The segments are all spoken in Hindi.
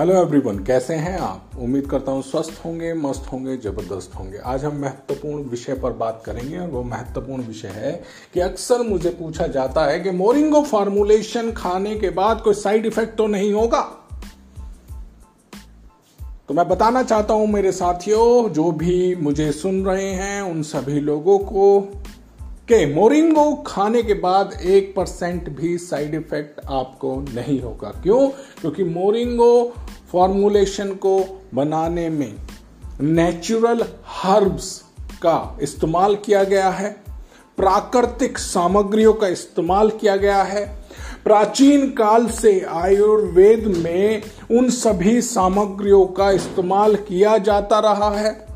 हेलो एवरीवन कैसे हैं आप? उम्मीद करता हूँ स्वस्थ होंगे, मस्त होंगे, ज़बरदस्त होंगे। आज हम महत्वपूर्ण विषय पर बात करेंगे और वो महत्वपूर्ण विषय है कि अक्सर मुझे पूछा जाता है कि मोरिंगो फॉर्मुलेशन खाने के बाद कोई साइड इफ़ेक्ट तो नहीं होगा? तो मैं बताना चाहता हूँ मेरे साथियों, जो भी मुझे सुन रहे हैं, उन सभी लोगों को के मोरिंगो खाने के बाद एक परसेंट भी साइड इफ़ेक्ट आपको नहीं होगा। क्यों? क्योंकि मोरिंगो फॉर्मुलेशन को बनाने में नेचुरल हर्ब्स का इस्तेमाल किया गया है, प्राकृतिक सामग्रियों का इस्तेमाल किया गया है। प्राचीन काल से आयुर्वेद में उन सभी सामग्रियों का इस्तेमाल किया जाता रहा है।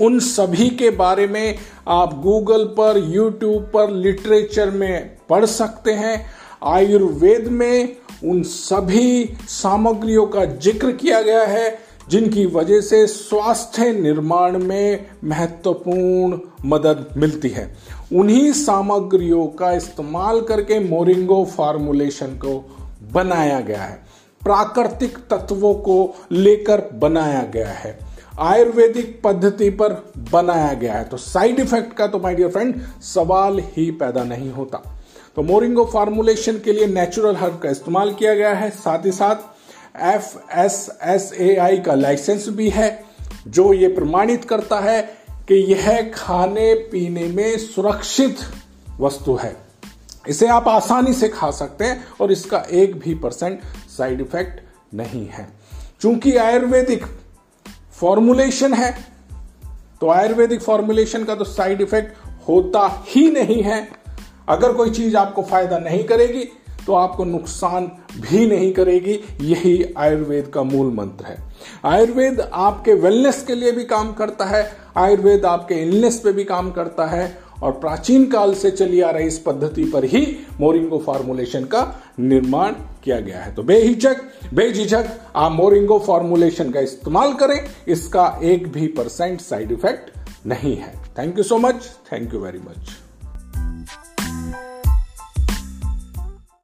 उन सभी के बारे में आप गूगल पर, यूट्यूब पर, लिटरेचर में पढ़ सकते हैं। आयुर्वेद में उन सभी सामग्रियों का ज़िक्र किया गया है, जिनकी वजह से स्वास्थ्य निर्माण में महत्वपूर्ण मदद मिलती है। उन्हीं सामग्रियों का इस्तेमाल करके मोरिंगो फार्मुलेशन को बनाया गया है। प्राकृतिक तत्वों को लेकर बनाया गया है। आयुर्वेदिक पद्धति पर बनाया गया है। तो साइड इफ़ेक्ट का तो माय डियर फ्रेंड सवाल ही पैदा नहीं होता। तो मोरिंगो फार्मुलेशन के लिए नेचुरल हर्ब का इस्तेमाल किया गया है। साथ ही साथ, F S S A I का लाइसेंस भी है, जो ये प्रमाणित करता है कि यह खाने पीने में सुरक्षित वस्तु है। इसे आप आसानी से खा सकते हैं और इसका एक भी परसेंट साइड इफ़ेक्ट नहीं है। चूँकि आयुर्वेदिक फॉर्मुलेशन है। तो आयुर्वेदिक फॉर्मुलेशन का तो साइड इफ़ेक्ट होता ही नहीं है। अगर कोई चीज़ आपको फ़ायदा नहीं करेगी तो आपको नुकसान भी नहीं करेगी। यही आयुर्वेद का मूल मंत्र है। आयुर्वेद आपके वेलनेस के लिए भी काम करता है। आयुर्वेद आपके इलनेस पे भी काम करता है। और प्राचीन काल से चली आ रही इस पद्धति पर ही मोरिंगो फार्मुलेशन का निर्माण किया गया है। तो बेहिचक, बेझिझक, आप मोरिंगो फार्मुलेशन का इस्तेमाल करें, इसका एक भी परसेंट साइड इफ़ेक्ट नहीं है। Thank you so much thank you very much